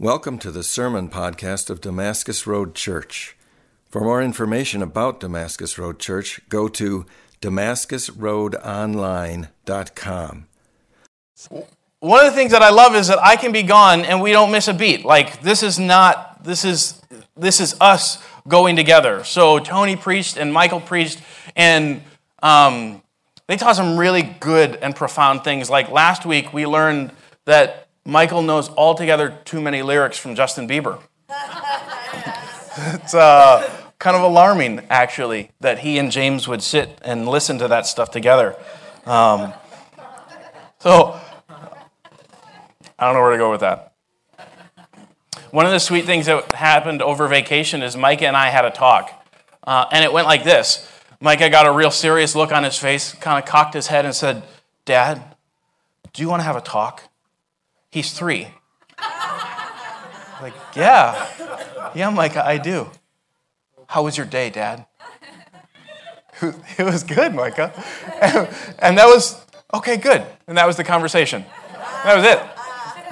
Welcome to the sermon podcast of Damascus Road Church. For more information about Damascus Road Church, go to damascusroadonline.com. One of the things that I love is that I can be gone and we don't miss a beat. Like this is not this is this is us going together. So Tony preached and Michael preached and um, they taught some really good and profound things. Like last week we learned that Michael knows altogether too many lyrics from Justin Bieber. it's uh, kind of alarming, actually, that he and James would sit and listen to that stuff together. Um, so, I don't know where to go with that. One of the sweet things that happened over vacation is Micah and I had a talk. Uh, and it went like this Micah got a real serious look on his face, kind of cocked his head, and said, Dad, do you want to have a talk? He's three. like, yeah. Yeah, Micah, I do. How was your day, Dad? It was good, Micah. And that was, okay, good. And that was the conversation. That was it.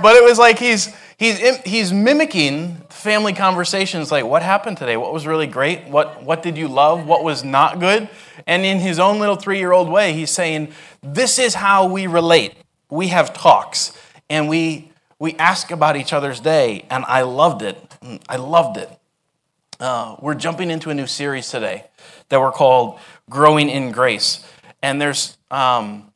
But it was like he's, he's, he's mimicking family conversations like, what happened today? What was really great? What, what did you love? What was not good? And in his own little three year old way, he's saying, this is how we relate. We have talks and we, we ask about each other's day, and I loved it. I loved it. Uh, we're jumping into a new series today that we're called Growing in Grace. And there's, um,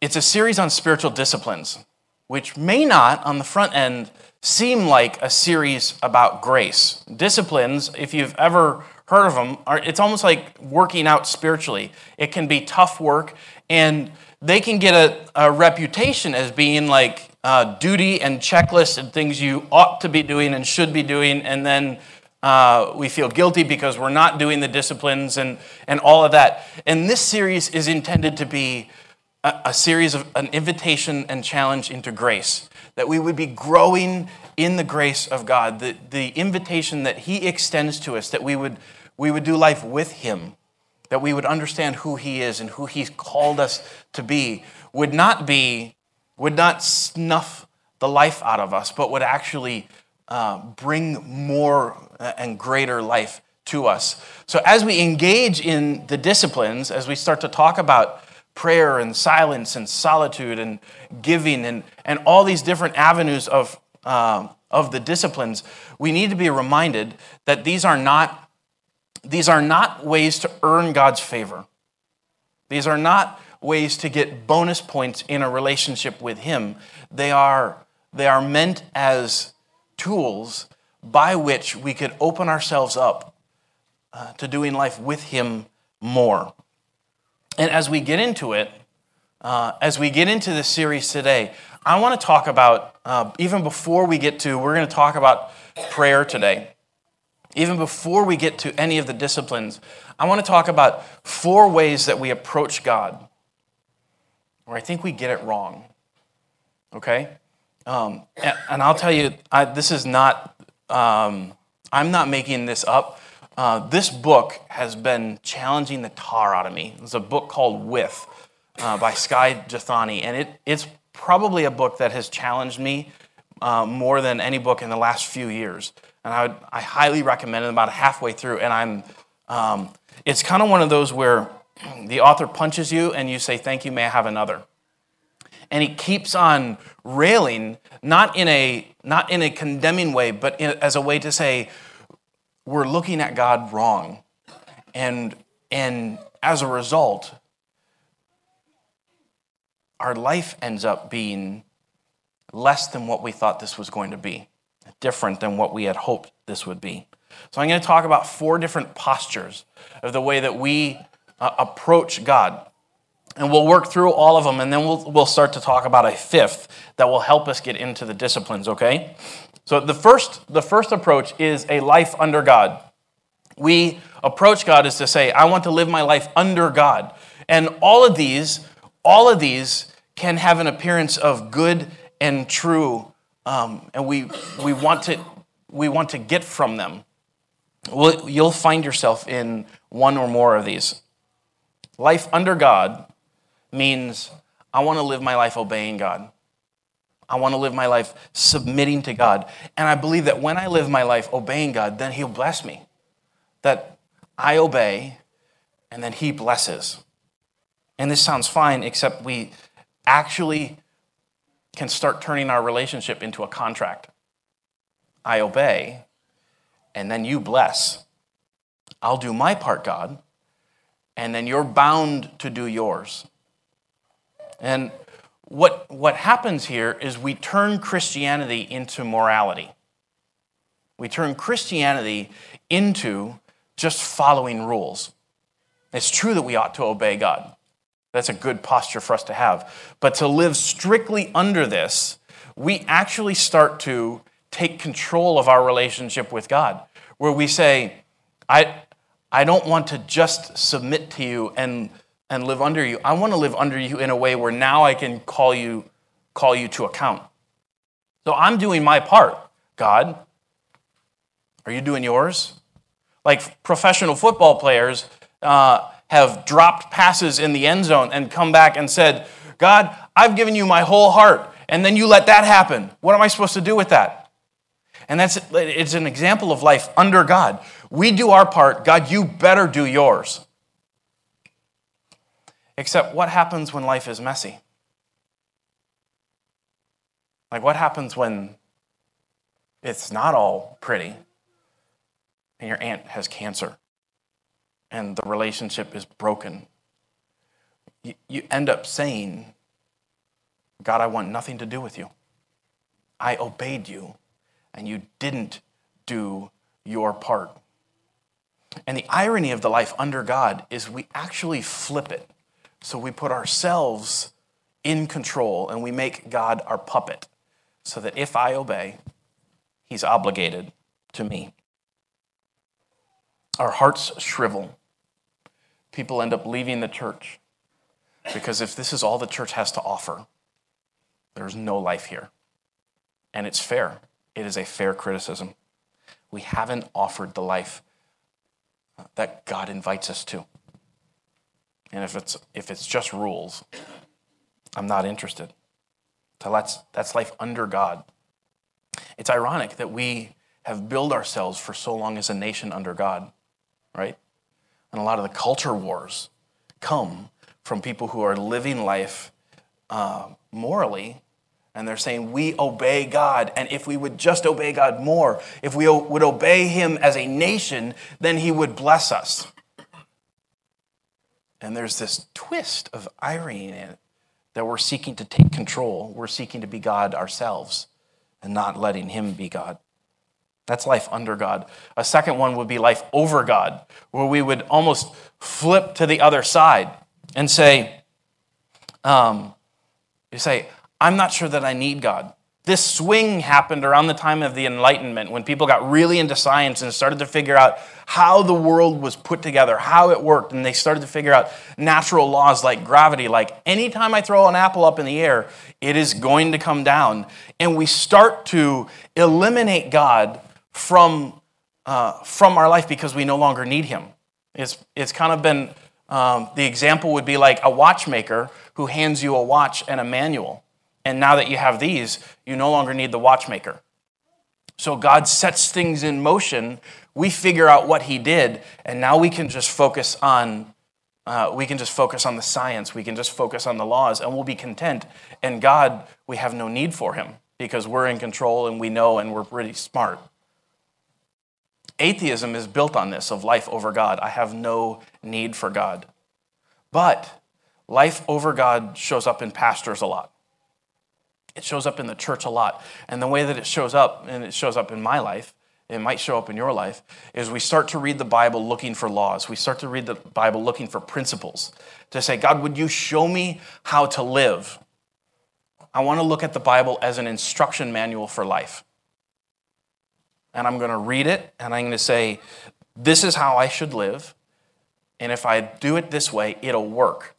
it's a series on spiritual disciplines, which may not, on the front end, seem like a series about grace. Disciplines, if you've ever heard of them, are, it's almost like working out spiritually. It can be tough work, and they can get a, a reputation as being like uh, duty and checklist and things you ought to be doing and should be doing, and then uh, we feel guilty because we're not doing the disciplines and, and all of that. And this series is intended to be a, a series of an invitation and challenge into grace, that we would be growing in the grace of God, the, the invitation that He extends to us, that we would, we would do life with Him that we would understand who he is and who he's called us to be would not be would not snuff the life out of us but would actually uh, bring more and greater life to us. So as we engage in the disciplines as we start to talk about prayer and silence and solitude and giving and, and all these different avenues of, uh, of the disciplines we need to be reminded that these are not these are not ways to earn God's favor. These are not ways to get bonus points in a relationship with Him. They are, they are meant as tools by which we could open ourselves up uh, to doing life with Him more. And as we get into it, uh, as we get into this series today, I want to talk about, uh, even before we get to, we're going to talk about prayer today. Even before we get to any of the disciplines, I want to talk about four ways that we approach God where I think we get it wrong. Okay? Um, and, I'll tell you, I, this is not, um, I'm not making this up. Uh, this book has been challenging the tar out of me. It's a book called With uh, by Skye Jethani, and it, it's probably a book that has challenged me uh, more than any book in the last few years and I, would, I highly recommend it about halfway through. And I'm, um, it's kind of one of those where the author punches you and you say, Thank you, may I have another? And he keeps on railing, not in a, not in a condemning way, but in, as a way to say, We're looking at God wrong. And, and as a result, our life ends up being less than what we thought this was going to be different than what we had hoped this would be. So I'm going to talk about four different postures of the way that we uh, approach God. And we'll work through all of them, and then we'll, we'll start to talk about a fifth that will help us get into the disciplines, okay? So the first, the first approach is a life under God. We approach God is to say, I want to live my life under God. And all of these, all of these can have an appearance of good and true um, and we, we, want to, we want to get from them. Well, you'll find yourself in one or more of these. Life under God means I want to live my life obeying God. I want to live my life submitting to God. And I believe that when I live my life obeying God, then He'll bless me. That I obey and then He blesses. And this sounds fine, except we actually can start turning our relationship into a contract. I obey, and then you bless. I'll do my part, God, and then you're bound to do yours. And what, what happens here is we turn Christianity into morality. We turn Christianity into just following rules. It's true that we ought to obey God. That's a good posture for us to have. But to live strictly under this, we actually start to take control of our relationship with God, where we say, I, I don't want to just submit to you and, and live under you. I want to live under you in a way where now I can call you, call you to account. So I'm doing my part, God. Are you doing yours? Like professional football players uh, have dropped passes in the end zone and come back and said, God, I've given you my whole heart, and then you let that happen. What am I supposed to do with that? And that's it's an example of life under God. We do our part, God, you better do yours. Except what happens when life is messy? Like what happens when it's not all pretty and your aunt has cancer and the relationship is broken? You, end up saying, God, I want nothing to do with you. I obeyed you and you didn't do your part. And the irony of the life under God is we actually flip it. So we put ourselves in control and we make God our puppet so that if I obey, he's obligated to me. Our hearts shrivel. People end up leaving the church because if this is all the church has to offer, there's no life here. And it's fair. It is a fair criticism. We haven't offered the life uh, that God invites us to. And if it's, if it's just rules, I'm not interested. So that's, that's life under God. It's ironic that we have built ourselves for so long as a nation under God, right? And a lot of the culture wars come from people who are living life uh, morally and they're saying, We obey God. And if we would just obey God more, if we would obey Him as a nation, then He would bless us. And there's this twist of irony in it that we're seeking to take control. We're seeking to be God ourselves and not letting Him be God. That's life under God. A second one would be life over God, where we would almost flip to the other side and say, um, you say, I'm not sure that I need God. This swing happened around the time of the Enlightenment when people got really into science and started to figure out how the world was put together, how it worked, and they started to figure out natural laws like gravity. Like anytime I throw an apple up in the air, it is going to come down. And we start to eliminate God from, uh, from our life because we no longer need Him. It's, it's kind of been um, the example would be like a watchmaker who hands you a watch and a manual. And now that you have these, you no longer need the watchmaker. So God sets things in motion. We figure out what He did, and now we can just focus on. Uh, we can just focus on the science. We can just focus on the laws, and we'll be content. And God, we have no need for Him because we're in control and we know and we're pretty smart. Atheism is built on this of life over God. I have no need for God. But life over God shows up in pastors a lot. It shows up in the church a lot. And the way that it shows up, and it shows up in my life, it might show up in your life, is we start to read the Bible looking for laws. We start to read the Bible looking for principles. To say, God, would you show me how to live? I want to look at the Bible as an instruction manual for life. And I'm going to read it and I'm going to say, this is how I should live. And if I do it this way, it'll work.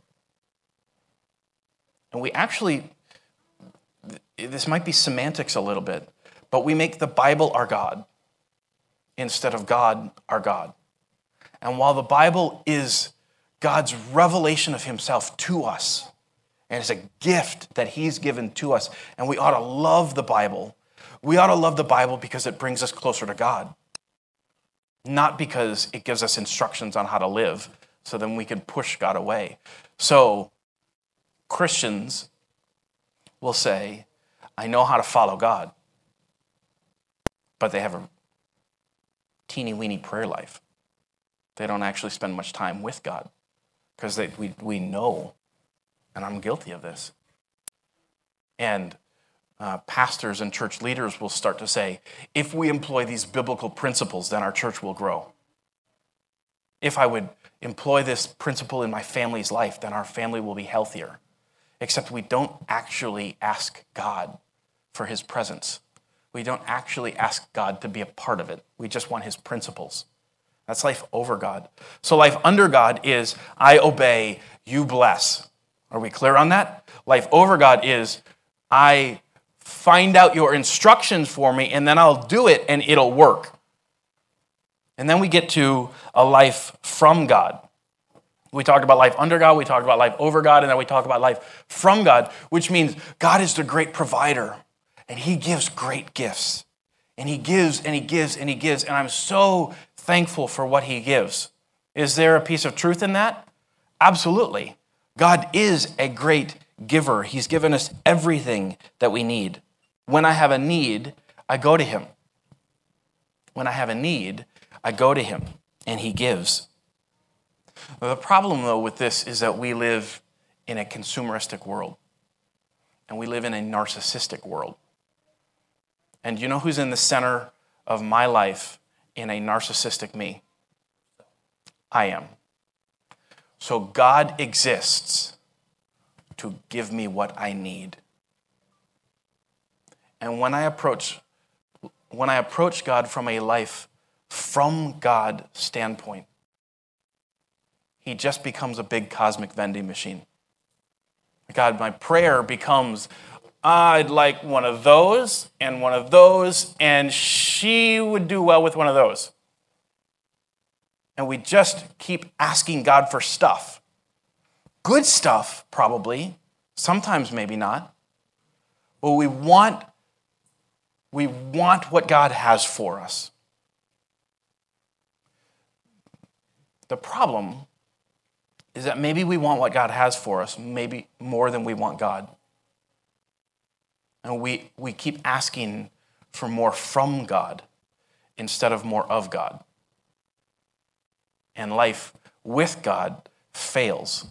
And we actually this might be semantics a little bit, but we make the Bible our God instead of God our God. And while the Bible is God's revelation of himself to us, And it's a gift that He's given to us. And we ought to love the Bible. We ought to love the Bible because it brings us closer to God, not because it gives us instructions on how to live so then we can push God away. So, Christians will say, I know how to follow God, but they have a teeny weeny prayer life. They don't actually spend much time with God because we, we know, and I'm guilty of this. And uh, pastors and church leaders will start to say, if we employ these biblical principles, then our church will grow. If I would employ this principle in my family's life, then our family will be healthier. Except we don't actually ask God for his presence. We don't actually ask God to be a part of it. We just want his principles. That's life over God. So, life under God is I obey, you bless. Are we clear on that? Life over God is I find out your instructions for me and then I'll do it and it'll work. And then we get to a life from God. We talked about life under God, we talked about life over God, and then we talk about life from God, which means God is the great provider and He gives great gifts. And He gives and He gives and He gives. And I'm so thankful for what He gives. Is there a piece of truth in that? Absolutely. God is a great giver. He's given us everything that we need. When I have a need, I go to Him. When I have a need, I go to Him and He gives. The problem, though, with this is that we live in a consumeristic world and we live in a narcissistic world. And you know who's in the center of my life in a narcissistic me? I am. So God exists to give me what I need. And when I approach when I approach God from a life from God standpoint, he just becomes a big cosmic vending machine. God, my prayer becomes I'd like one of those and one of those, and she would do well with one of those. And we just keep asking God for stuff. Good stuff, probably. Sometimes maybe not. But we want we want what God has for us. The problem is that maybe we want what God has for us, maybe more than we want God. And we, we keep asking for more from God instead of more of God. And life with God fails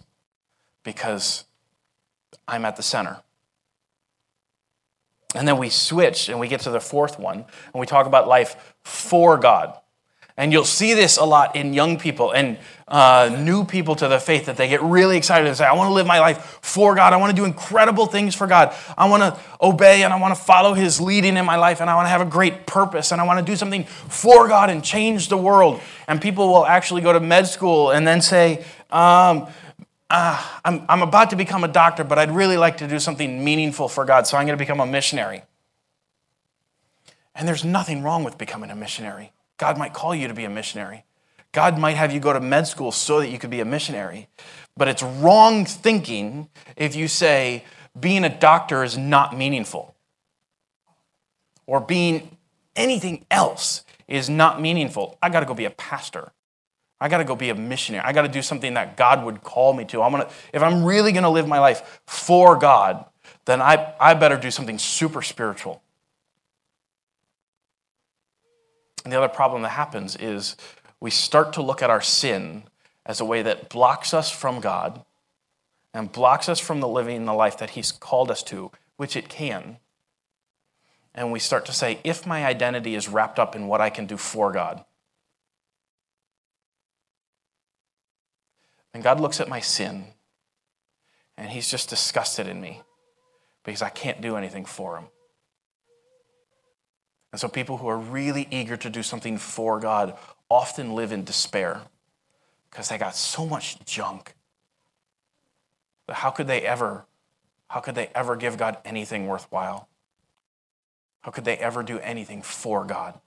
because I'm at the center. And then we switch and we get to the fourth one and we talk about life for God. And you'll see this a lot in young people and uh, new people to the faith that they get really excited and say, I want to live my life for God. I want to do incredible things for God. I want to obey and I want to follow His leading in my life and I want to have a great purpose and I want to do something for God and change the world. And people will actually go to med school and then say, um, uh, I'm, I'm about to become a doctor, but I'd really like to do something meaningful for God, so I'm going to become a missionary. And there's nothing wrong with becoming a missionary. God might call you to be a missionary. God might have you go to med school so that you could be a missionary. But it's wrong thinking if you say being a doctor is not meaningful or being anything else is not meaningful. I got to go be a pastor. I got to go be a missionary. I got to do something that God would call me to. I'm gonna, if I'm really going to live my life for God, then I, I better do something super spiritual. And the other problem that happens is we start to look at our sin as a way that blocks us from God and blocks us from the living the life that He's called us to, which it can. And we start to say, if my identity is wrapped up in what I can do for God, and God looks at my sin and He's just disgusted in me because I can't do anything for Him. And so people who are really eager to do something for God often live in despair because they got so much junk. But how could they ever how could they ever give God anything worthwhile? How could they ever do anything for God?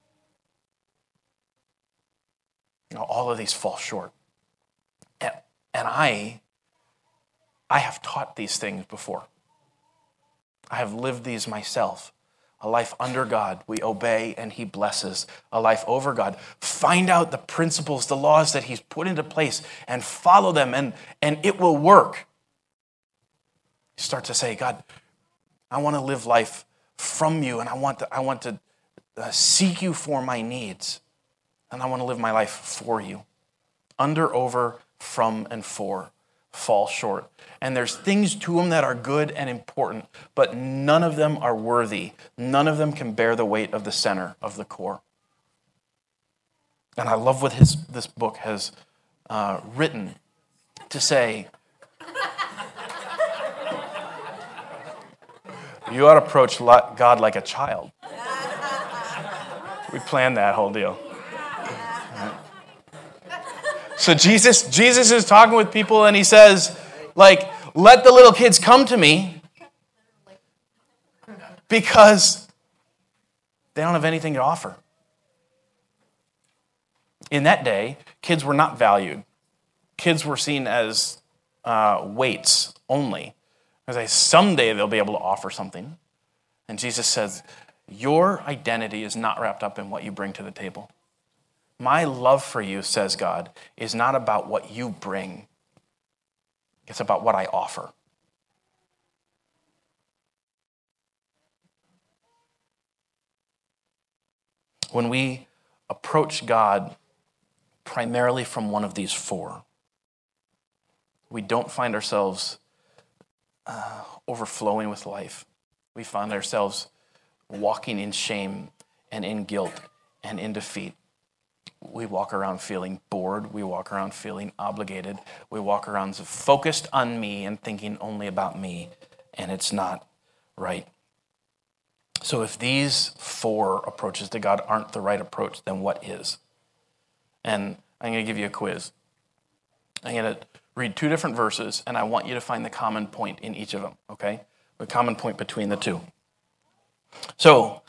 You know, all of these fall short. And, I I have taught these things before. I have lived these myself. A life under God, we obey and He blesses. A life over God, find out the principles, the laws that He's put into place and follow them, and, and it will work. You start to say, God, I want to live life from you, and I want to, I want to uh, seek you for my needs, and I want to live my life for you. Under, over, from, and for fall short. And there's things to them that are good and important, but none of them are worthy. None of them can bear the weight of the center of the core. And I love what his, this book has uh, written to say you ought to approach God like a child. We planned that whole deal. So Jesus, Jesus is talking with people and he says, like, let the little kids come to me because they don't have anything to offer. In that day, kids were not valued. Kids were seen as uh, weights only. Because someday they'll be able to offer something. And Jesus says, Your identity is not wrapped up in what you bring to the table. My love for you, says God, is not about what you bring, it's about what I offer. When we approach God primarily from one of these four, we don't find ourselves uh, overflowing with life. We find ourselves walking in shame and in guilt and in defeat we walk around feeling bored. We walk around feeling obligated. We walk around focused on me and thinking only about me, and it's not right. So, if these four approaches to God aren't the right approach, then what is? And I'm going to give you a quiz. I'm going to read two different verses, and I want you to find the common point in each of them, okay? The common point between the two. So,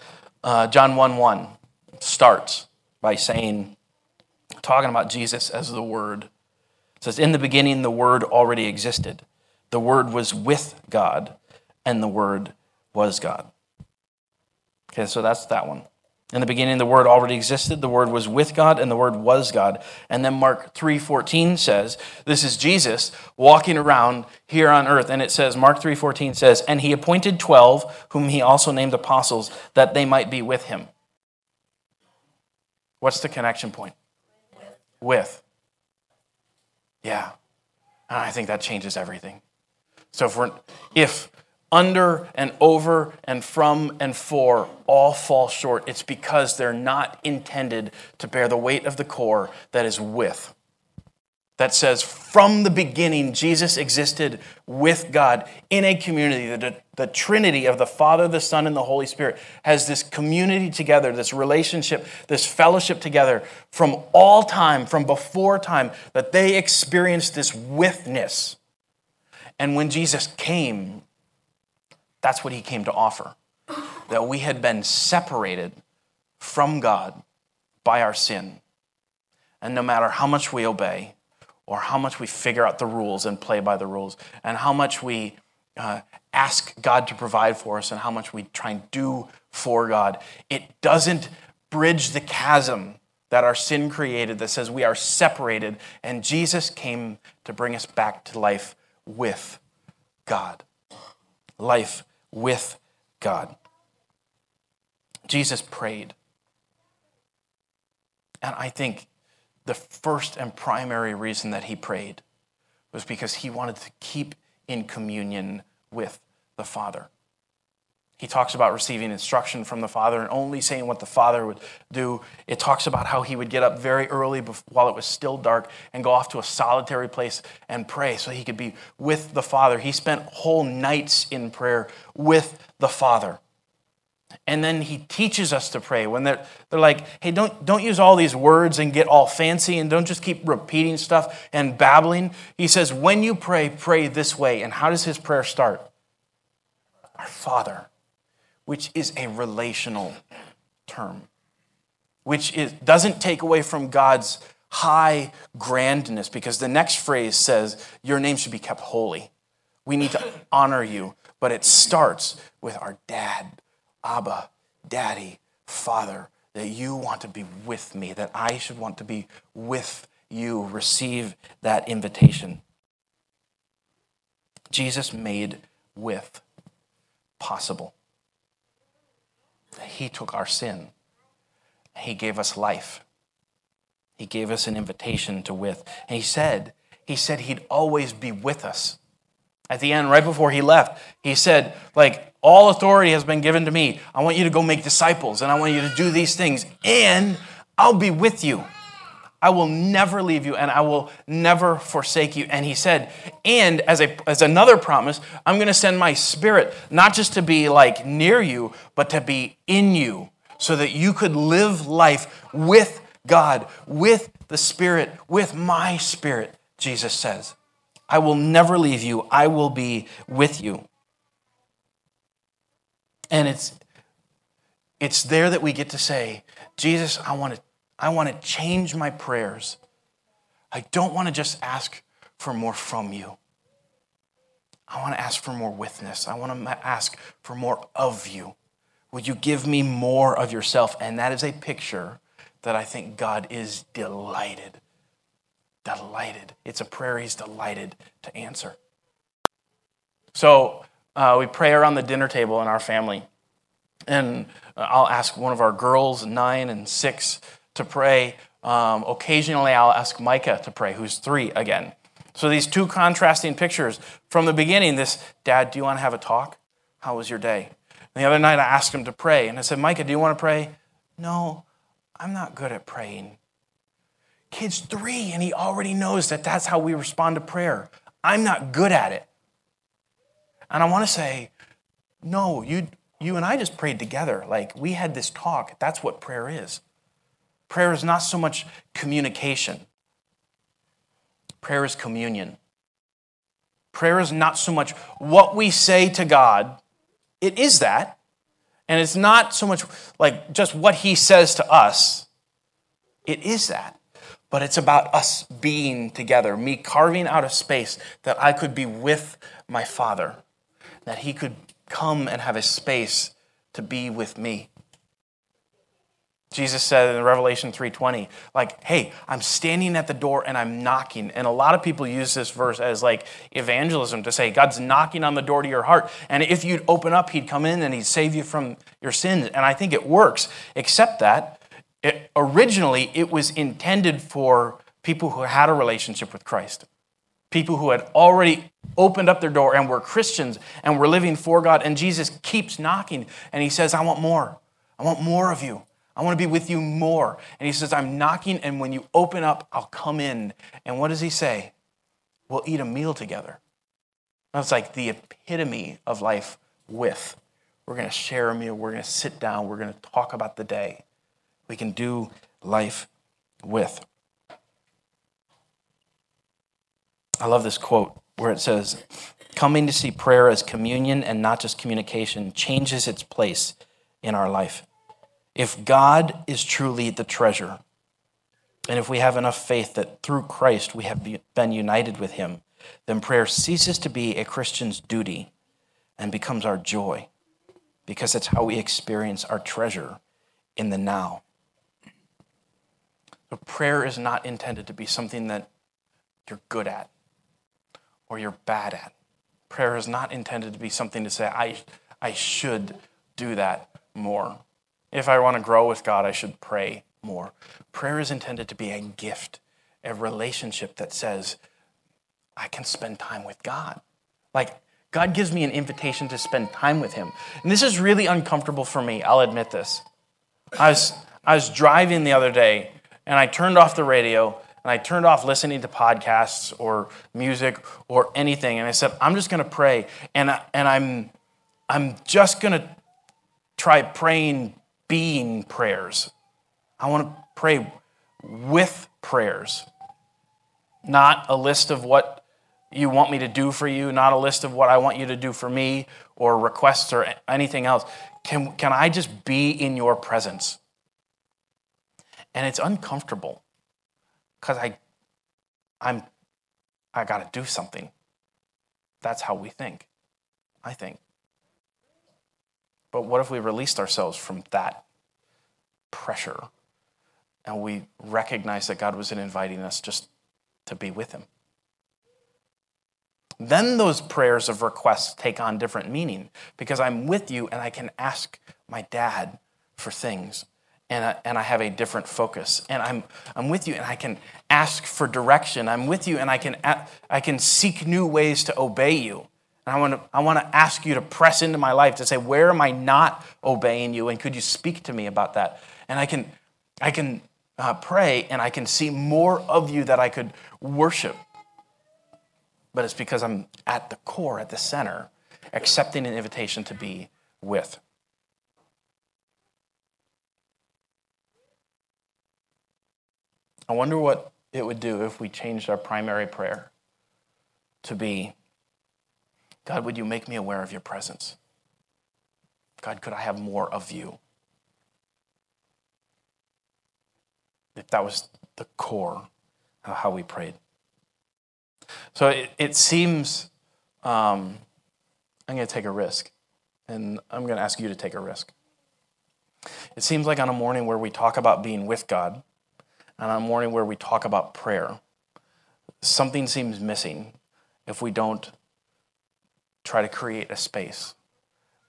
uh, John 1 1 starts by saying, talking about Jesus as the Word. It says, In the beginning, the Word already existed. The Word was with God, and the Word was God. Okay, so that's that one. In the beginning, the Word already existed. The Word was with God, and the Word was God. And then Mark 3.14 says, this is Jesus walking around here on earth. And it says, Mark 3.14 says, And he appointed 12, whom he also named apostles, that they might be with him. What's the connection point? with. Yeah. And I think that changes everything. So if we're if under and over and from and for all fall short, it's because they're not intended to bear the weight of the core that is with that says from the beginning Jesus existed with God in a community. The, the Trinity of the Father, the Son, and the Holy Spirit has this community together, this relationship, this fellowship together from all time, from before time, that they experienced this withness. And when Jesus came, that's what he came to offer that we had been separated from God by our sin. And no matter how much we obey, or how much we figure out the rules and play by the rules, and how much we uh, ask God to provide for us, and how much we try and do for God. It doesn't bridge the chasm that our sin created that says we are separated, and Jesus came to bring us back to life with God. Life with God. Jesus prayed. And I think the first and primary reason that he prayed was because he wanted to keep in communion with the Father. He talks about receiving instruction from the Father and only saying what the Father would do. It talks about how he would get up very early while it was still dark and go off to a solitary place and pray so he could be with the Father. He spent whole nights in prayer with the Father. And then he teaches us to pray when they're, they're like, hey, don't, don't use all these words and get all fancy and don't just keep repeating stuff and babbling. He says, when you pray, pray this way. And how does his prayer start? Our Father, which is a relational term, which is, doesn't take away from God's high grandness because the next phrase says, Your name should be kept holy. We need to honor you. But it starts with our dad, Abba, Daddy, Father, that you want to be with me, that I should want to be with you. Receive that invitation. Jesus made with possible. He took our sin. He gave us life. He gave us an invitation to with. And he said, he said he'd always be with us. At the end, right before he left, he said, like, all authority has been given to me. I want you to go make disciples and I want you to do these things and I'll be with you. I will never leave you and I will never forsake you. And he said, and as, a, as another promise, I'm going to send my spirit, not just to be like near you, but to be in you so that you could live life with God, with the Spirit, with my Spirit, Jesus says. I will never leave you. I will be with you. And it's, it's there that we get to say, Jesus, I want to, I want to change my prayers. I don't want to just ask for more from you. I want to ask for more withness. I want to ask for more of you. Would you give me more of yourself? And that is a picture that I think God is delighted. Delighted. It's a prayer he's delighted to answer. So uh, we pray around the dinner table in our family. And I'll ask one of our girls, nine and six, to pray. Um, occasionally, I'll ask Micah to pray, who's three again. So these two contrasting pictures from the beginning this, Dad, do you want to have a talk? How was your day? And the other night, I asked him to pray. And I said, Micah, do you want to pray? No. I'm not good at praying. Kid's three, and he already knows that that's how we respond to prayer. I'm not good at it. And I want to say, no, you, you and I just prayed together. Like we had this talk. That's what prayer is. Prayer is not so much communication, prayer is communion. Prayer is not so much what we say to God, it is that, and it's not so much like just what he says to us, it is that. But it's about us being together, me carving out a space that I could be with my Father, that he could come and have a space to be with me. Jesus said in Revelation 3:20, like, "Hey, I'm standing at the door and I'm knocking." And a lot of people use this verse as like evangelism to say God's knocking on the door to your heart, and if you'd open up, he'd come in and he'd save you from your sins. And I think it works, except that it, originally it was intended for people who had a relationship with Christ. People who had already opened up their door and were Christians and were living for God and Jesus keeps knocking and he says, "I want more. I want more of you." I want to be with you more. And he says, I'm knocking, and when you open up, I'll come in. And what does he say? We'll eat a meal together. That's like the epitome of life with. We're going to share a meal. We're going to sit down. We're going to talk about the day. We can do life with. I love this quote where it says, Coming to see prayer as communion and not just communication changes its place in our life. If God is truly the treasure, and if we have enough faith that through Christ we have been united with Him, then prayer ceases to be a Christian's duty and becomes our joy because it's how we experience our treasure in the now. But prayer is not intended to be something that you're good at or you're bad at. Prayer is not intended to be something to say, I, I should do that more. If I want to grow with God, I should pray more. Prayer is intended to be a gift, a relationship that says, I can spend time with God. Like, God gives me an invitation to spend time with Him. And this is really uncomfortable for me, I'll admit this. I was, I was driving the other day and I turned off the radio and I turned off listening to podcasts or music or anything. And I said, I'm just going to pray. And, I, and I'm, I'm just going to try praying being prayers. I want to pray with prayers, not a list of what you want me to do for you, not a list of what I want you to do for me or requests or anything else. Can, can I just be in your presence? And it's uncomfortable because I, I'm, I got to do something. that's how we think. I think. But what if we released ourselves from that pressure and we recognized that God wasn't inviting us just to be with Him? Then those prayers of request take on different meaning because I'm with you and I can ask my dad for things and I, and I have a different focus. And I'm, I'm with you and I can ask for direction. I'm with you and I can, I can seek new ways to obey you. And I want, to, I want to ask you to press into my life to say, where am I not obeying you? And could you speak to me about that? And I can, I can uh, pray and I can see more of you that I could worship. But it's because I'm at the core, at the center, accepting an invitation to be with. I wonder what it would do if we changed our primary prayer to be God, would you make me aware of your presence? God, could I have more of you? If that was the core of how we prayed. So it, it seems um, I'm going to take a risk, and I'm going to ask you to take a risk. It seems like on a morning where we talk about being with God, on a morning where we talk about prayer, something seems missing if we don't try to create a space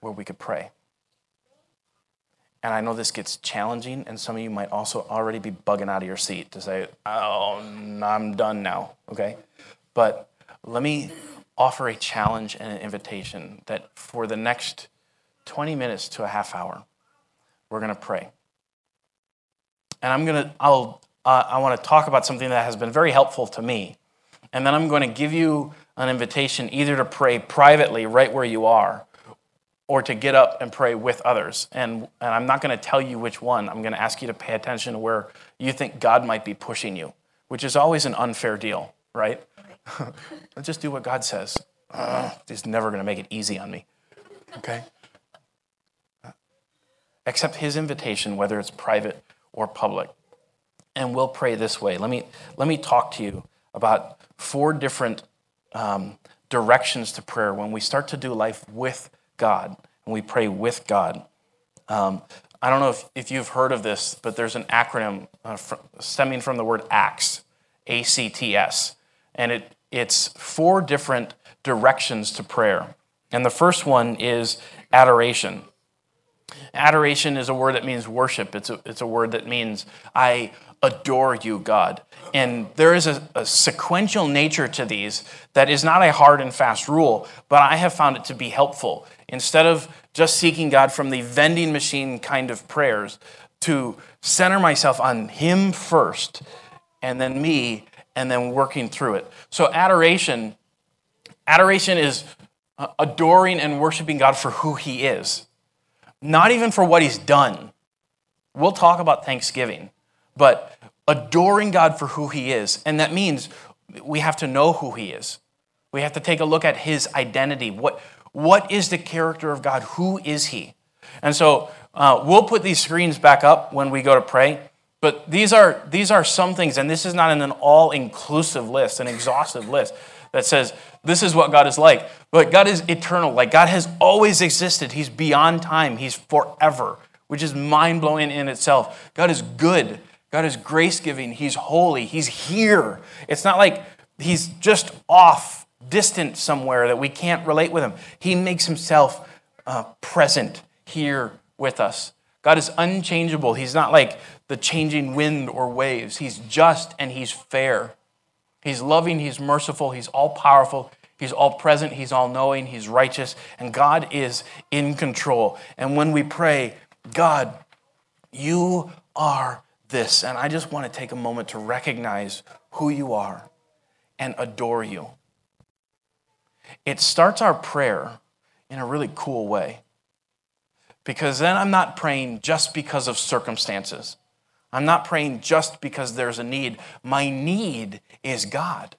where we could pray. And I know this gets challenging, and some of you might also already be bugging out of your seat to say, Oh, I'm done now, okay? But let me offer a challenge and an invitation that for the next 20 minutes to a half hour, we're to pray. And I'm to, I'll uh, I want to talk about something that has been very helpful to me. And then I'm going to give you an invitation either to pray privately right where you are or to get up and pray with others. And, and I'm not going to tell you which one. I'm going to ask you to pay attention to where you think God might be pushing you, which is always an unfair deal, right? Let's just do what God says. Uh, he's never going to make it easy on me, okay? Accept his invitation, whether it's private or public and we'll pray this way. Let me, let me talk to you about four different um, directions to prayer when we start to do life with God and we pray with God. Um, I don't know if, if you've heard of this, but there's an acronym uh, fr- stemming from the word ACTS, A C T S. And it, it's four different directions to prayer. And the first one is adoration. Adoration is a word that means worship. It's a, it's a word that means I adore you, God. And there is a, a, sequential nature to these that is not a hard and fast rule, but I have found it to be helpful. Instead of just seeking God from the vending machine kind of prayers, to center myself on Him first, and then me, and then working through it. So, adoration, adoration is uh, adoring and worshiping God for who He is, not even for what He's done. We'll talk about Thanksgiving but adoring God for who He is. And that means we have to know who He is. We have to take a look at His identity. What, what is the character of God? Who is He? And so uh, we'll put these screens back up when we go to pray. But these are, these are some things, and this is not an all inclusive list, an exhaustive list that says this is what God is like. But God is eternal. Like God has always existed. He's beyond time, He's forever, which is mind blowing in itself. God is good. God is grace giving. He's holy. He's here. It's not like he's just off, distant somewhere that we can't relate with him. He makes himself uh, present here with us. God is unchangeable. He's not like the changing wind or waves. He's just and he's fair. He's loving, he's merciful, he's all powerful, he's all present, he's all knowing, he's righteous, and God is in control. And when we pray, God, you are this. And I just want to take a moment to recognize who you are and adore you. It starts our prayer in a really cool way. Because then I'm not praying just because of circumstances. I'm not praying just because there's a need. My need is God.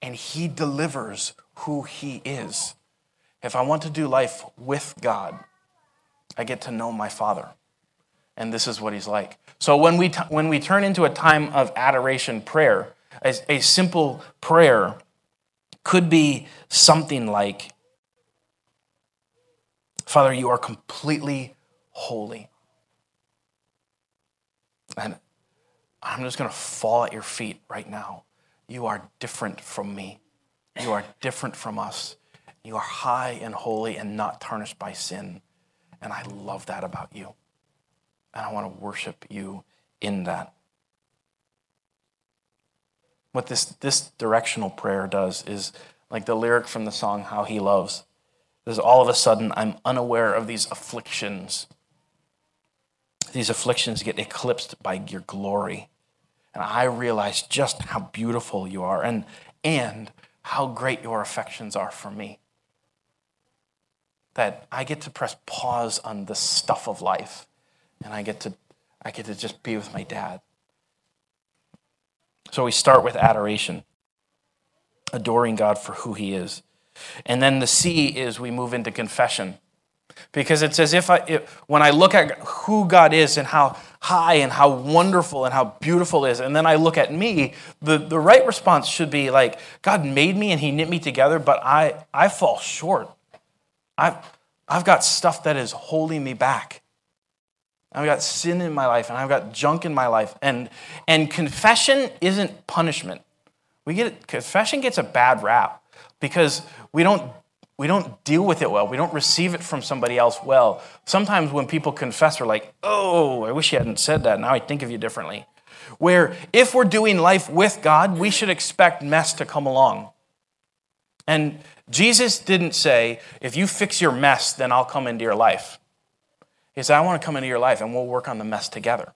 And He delivers who He is. If I want to do life with God, I get to know my Father and this is what he's like. So when we, t- when we turn into a time of adoration prayer, a, a simple prayer could be something like Father, you are completely holy. And I'm just going to fall at your feet right now. You are different from me. You are different from us. You are high and holy and not tarnished by sin. And I love that about you. And I want to worship you in that. What this, this directional prayer does is like the lyric from the song, How He Loves, is all of a sudden I'm unaware of these afflictions. These afflictions get eclipsed by your glory. And I realize just how beautiful you are and, and how great your affections are for me. That I get to press pause on the stuff of life and I get to, I get to just be with my dad. So we start with adoration, adoring God for who he is. And then the C is we move into confession. Because it's as if I, when I look at who God is and how high and how wonderful and how beautiful is, and then I look at me, the, the right response should be like, God made me and He knit me together, but I, I fall short. I've, I've got stuff that is holding me back. I've got sin in my life and I've got junk in my life. And, and confession isn't punishment. We get, confession gets a bad rap because we don't we don't deal with it well. We don't receive it from somebody else well. Sometimes when people confess, we're like, oh, I wish you hadn't said that. Now I think of you differently. Where if we're doing life with God, we should expect mess to come along. And Jesus didn't say, if you fix your mess, then I'll come into your life. He said, I want to come into your life and we'll work on the mess together.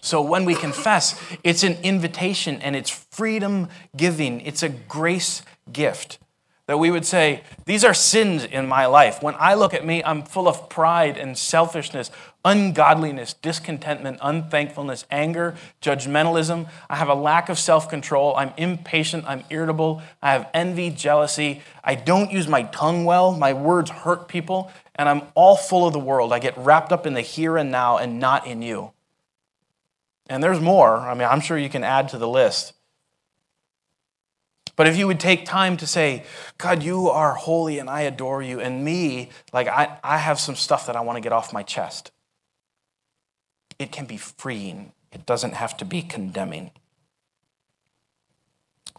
So when we confess, it's an invitation and it's freedom giving, it's a grace gift that we would say, These are sins in my life. When I look at me, I'm full of pride and selfishness, ungodliness, discontentment, unthankfulness, anger, judgmentalism. I have a lack of self control. I'm impatient. I'm irritable. I have envy, jealousy. I don't use my tongue well. My words hurt people. And I'm all full of the world. I get wrapped up in the here and now and not in you. And there's more. I mean, I'm sure you can add to the list. But if you would take time to say, God, you are holy and I adore you, and me, like I, I have some stuff that I want to get off my chest, it can be freeing. It doesn't have to be condemning.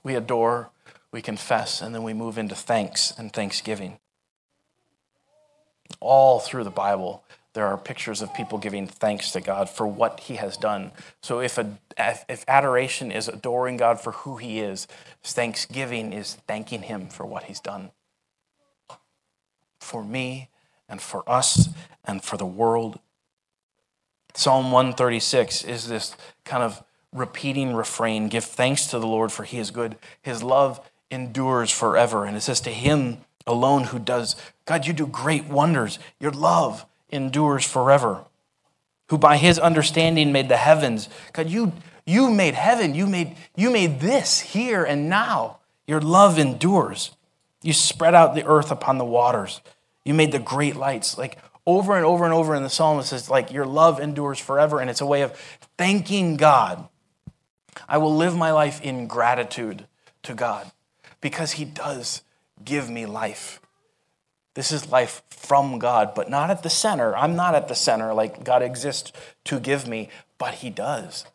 We adore, we confess, and then we move into thanks and thanksgiving. All through the Bible, there are pictures of people giving thanks to God for what He has done. So if, a, if adoration is adoring God for who He is, thanksgiving is thanking Him for what He's done. For me and for us and for the world. Psalm 136 is this kind of repeating refrain Give thanks to the Lord for He is good. His love endures forever. And it says, To Him alone who does, God, you do great wonders. Your love endures forever, who by his understanding made the heavens. God, you, you made heaven. You made, you made this here and now. Your love endures. You spread out the earth upon the waters. You made the great lights. Like over and over and over in the psalm, it says, like, your love endures forever. And it's a way of thanking God. I will live my life in gratitude to God because he does give me life. This is life from God, but not at the center. I'm not at the center like God exists to give me, but He does.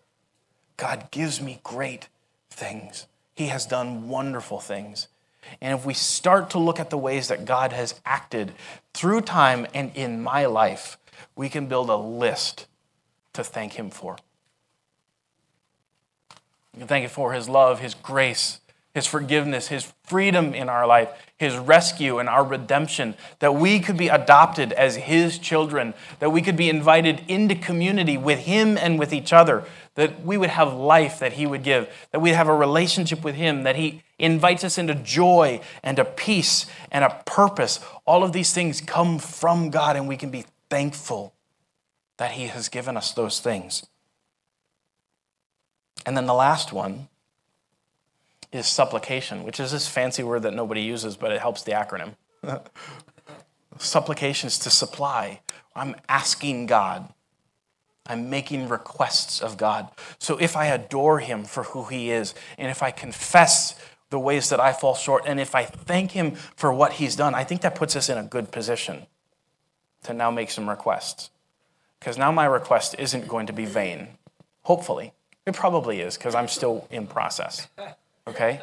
God gives me great things. He has done wonderful things. And if we start to look at the ways that God has acted through time and in my life, we can build a list to thank Him for. We can thank Him for His love, His grace, His forgiveness, His freedom in our life, his rescue and our redemption, that we could be adopted as his children, that we could be invited into community with him and with each other, that we would have life that he would give, that we'd have a relationship with him, that he invites us into joy and a peace and a purpose. All of these things come from God, and we can be thankful that he has given us those things. And then the last one is supplication, which is this fancy word that nobody uses, but it helps the acronym. supplication is to supply. I'm asking God. I'm making requests of God. So if I adore him for who he is, and if I confess the ways that I fall short. And if I thank Him for what He's done, I think that puts us in a good position to now make some requests. Because now my request isn't going to be vain. Hopefully. It probably is, because I'm still in process. Okay?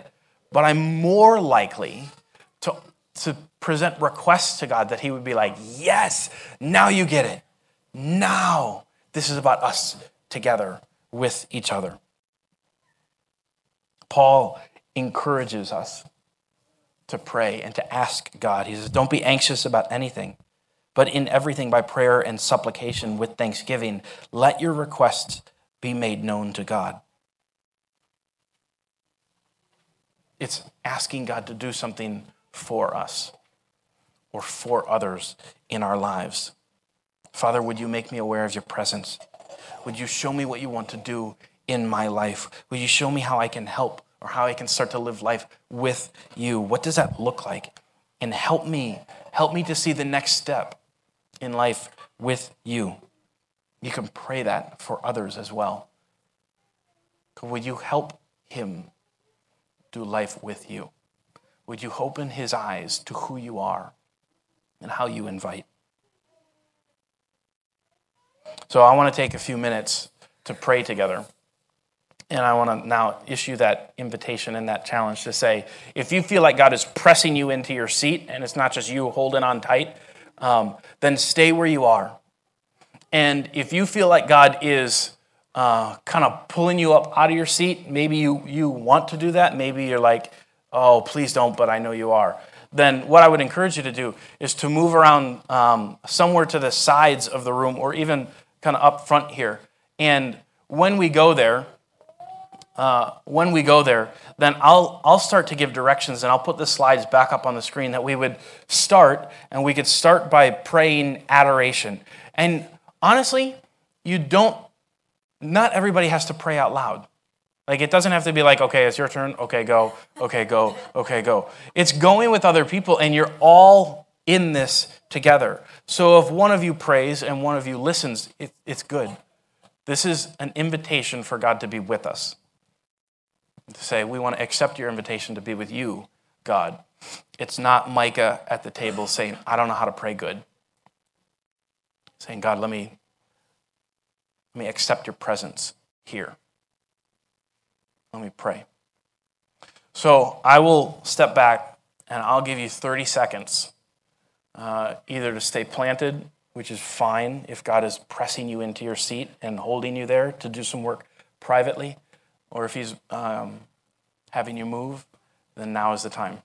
But I'm more likely to, to present requests to God that He would be like, yes, now you get it. Now this is about us together with each other. Paul encourages us to pray and to ask God. He says, Don't be anxious about anything, but in everything by prayer and supplication with thanksgiving, let your requests be made known to God. It's asking God to do something for us or for others in our lives. Father, would you make me aware of your presence? Would you show me what you want to do in my life? Would you show me how I can help or how I can start to live life with you? What does that look like? And help me, help me to see the next step in life with you. You can pray that for others as well. Would you help him do life with you? Would you open his eyes to who you are and how you invite? So I want to take a few minutes to pray together. And I want to now issue that invitation and that challenge to say if you feel like God is pressing you into your seat and it's not just you holding on tight, um, then stay where you are. And if you feel like God is uh, kind of pulling you up out of your seat, maybe you, you want to do that, maybe you're like, oh, please don't, but I know you are. Then what I would encourage you to do is to move around um, somewhere to the sides of the room or even kind of up front here. And when we go there, uh, when we go there, then I'll, I'll start to give directions and I'll put the slides back up on the screen that we would start, and we could start by praying adoration. And honestly, you don't, not everybody has to pray out loud. Like it doesn't have to be like, okay, it's your turn, okay, go, okay, go, okay, go. It's going with other people, and you're all in this together. So if one of you prays and one of you listens, it, it's good. This is an invitation for God to be with us to say, We want to accept your invitation to be with you, God. It's not Micah at the table saying, I don't know how to pray good. Saying, God, let me, let me accept your presence here. Let me pray. So I will step back and I'll give you 30 seconds uh, either to stay planted, which is fine if God is pressing you into your seat and holding you there to do some work privately or if he's um, having you move, then now is the time.